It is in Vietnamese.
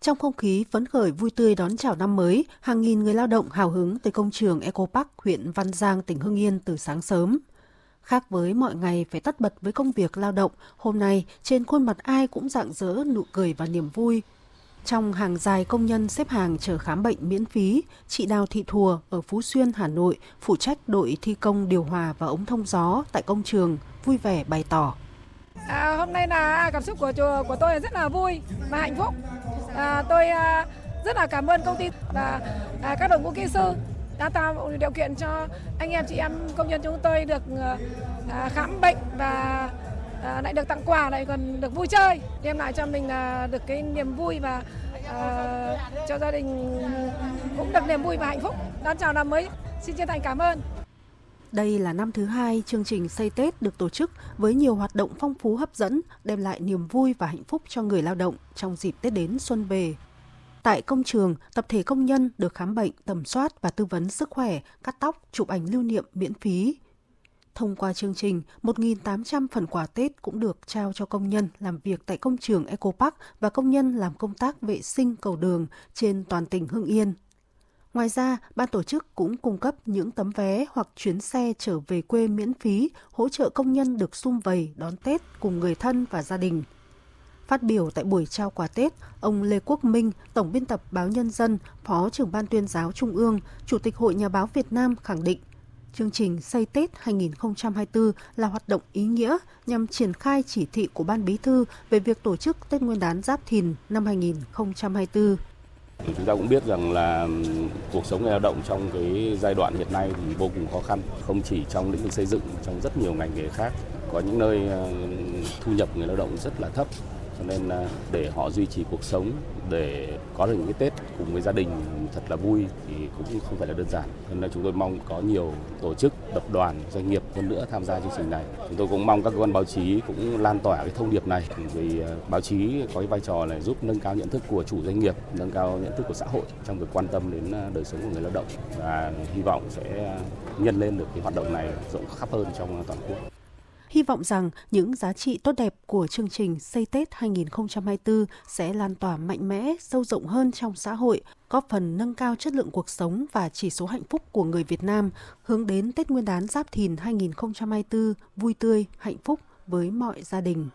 Trong không khí phấn khởi vui tươi đón chào năm mới, hàng nghìn người lao động hào hứng tới công trường Eco Park, huyện Văn Giang, tỉnh Hưng Yên từ sáng sớm. Khác với mọi ngày phải tất bật với công việc lao động, hôm nay trên khuôn mặt ai cũng rạng rỡ nụ cười và niềm vui. Trong hàng dài công nhân xếp hàng chờ khám bệnh miễn phí, chị Đào Thị Thùa ở Phú Xuyên, Hà Nội phụ trách đội thi công điều hòa và ống thông gió tại công trường vui vẻ bày tỏ. À, hôm nay là cảm xúc của của tôi rất là vui và hạnh phúc. À, tôi à, rất là cảm ơn công ty và à, các đội ngũ kỹ sư đã tạo điều kiện cho anh em chị em công nhân chúng tôi được à, à khám bệnh và à, lại được tặng quà lại còn được vui chơi đem lại cho mình là được cái niềm vui và à, cho gia đình cũng được niềm vui và hạnh phúc. Đón chào năm mới. Xin chân thành cảm ơn đây là năm thứ hai chương trình xây Tết được tổ chức với nhiều hoạt động phong phú hấp dẫn, đem lại niềm vui và hạnh phúc cho người lao động trong dịp Tết đến xuân về. Tại công trường, tập thể công nhân được khám bệnh, tầm soát và tư vấn sức khỏe, cắt tóc, chụp ảnh lưu niệm miễn phí. Thông qua chương trình, 1.800 phần quà Tết cũng được trao cho công nhân làm việc tại công trường Eco Park và công nhân làm công tác vệ sinh cầu đường trên toàn tỉnh Hưng Yên. Ngoài ra, ban tổ chức cũng cung cấp những tấm vé hoặc chuyến xe trở về quê miễn phí, hỗ trợ công nhân được sum vầy đón Tết cùng người thân và gia đình. Phát biểu tại buổi trao quà Tết, ông Lê Quốc Minh, Tổng biên tập Báo Nhân dân, Phó trưởng Ban tuyên giáo Trung ương, Chủ tịch Hội Nhà báo Việt Nam khẳng định Chương trình Xây Tết 2024 là hoạt động ý nghĩa nhằm triển khai chỉ thị của Ban Bí thư về việc tổ chức Tết Nguyên đán Giáp Thìn năm 2024. Chúng ta cũng biết rằng là cuộc sống người lao động trong cái giai đoạn hiện nay thì vô cùng khó khăn, không chỉ trong lĩnh vực xây dựng, trong rất nhiều ngành nghề khác. Có những nơi ờ, thu nhập người lao động rất là thấp, cho nên để họ duy trì cuộc sống để có được những cái Tết cùng với gia đình thật là vui thì cũng không phải là đơn giản. Nên là chúng tôi mong có nhiều tổ chức, tập đoàn, doanh nghiệp hơn nữa tham gia chương trình này. Chúng tôi cũng mong các cơ quan báo chí cũng lan tỏa cái thông điệp này vì ờ, báo chí có cái vai trò là giúp nâng cao nhận thức của chủ doanh nghiệp, nâng cao nhận thức của xã hội trong việc quan tâm đến ờ, đời sống của người lao động và hy vọng sẽ ờ, nhân lên được cái hoạt động này rộng khắp hơn trong toàn quốc hy vọng rằng những giá trị tốt đẹp của chương trình Xây Tết 2024 sẽ lan tỏa mạnh mẽ, sâu rộng hơn trong xã hội, góp phần nâng cao chất lượng cuộc sống và chỉ số hạnh phúc của người Việt Nam, hướng đến Tết Nguyên đán Giáp Thìn 2024 vui tươi, hạnh phúc với mọi gia đình.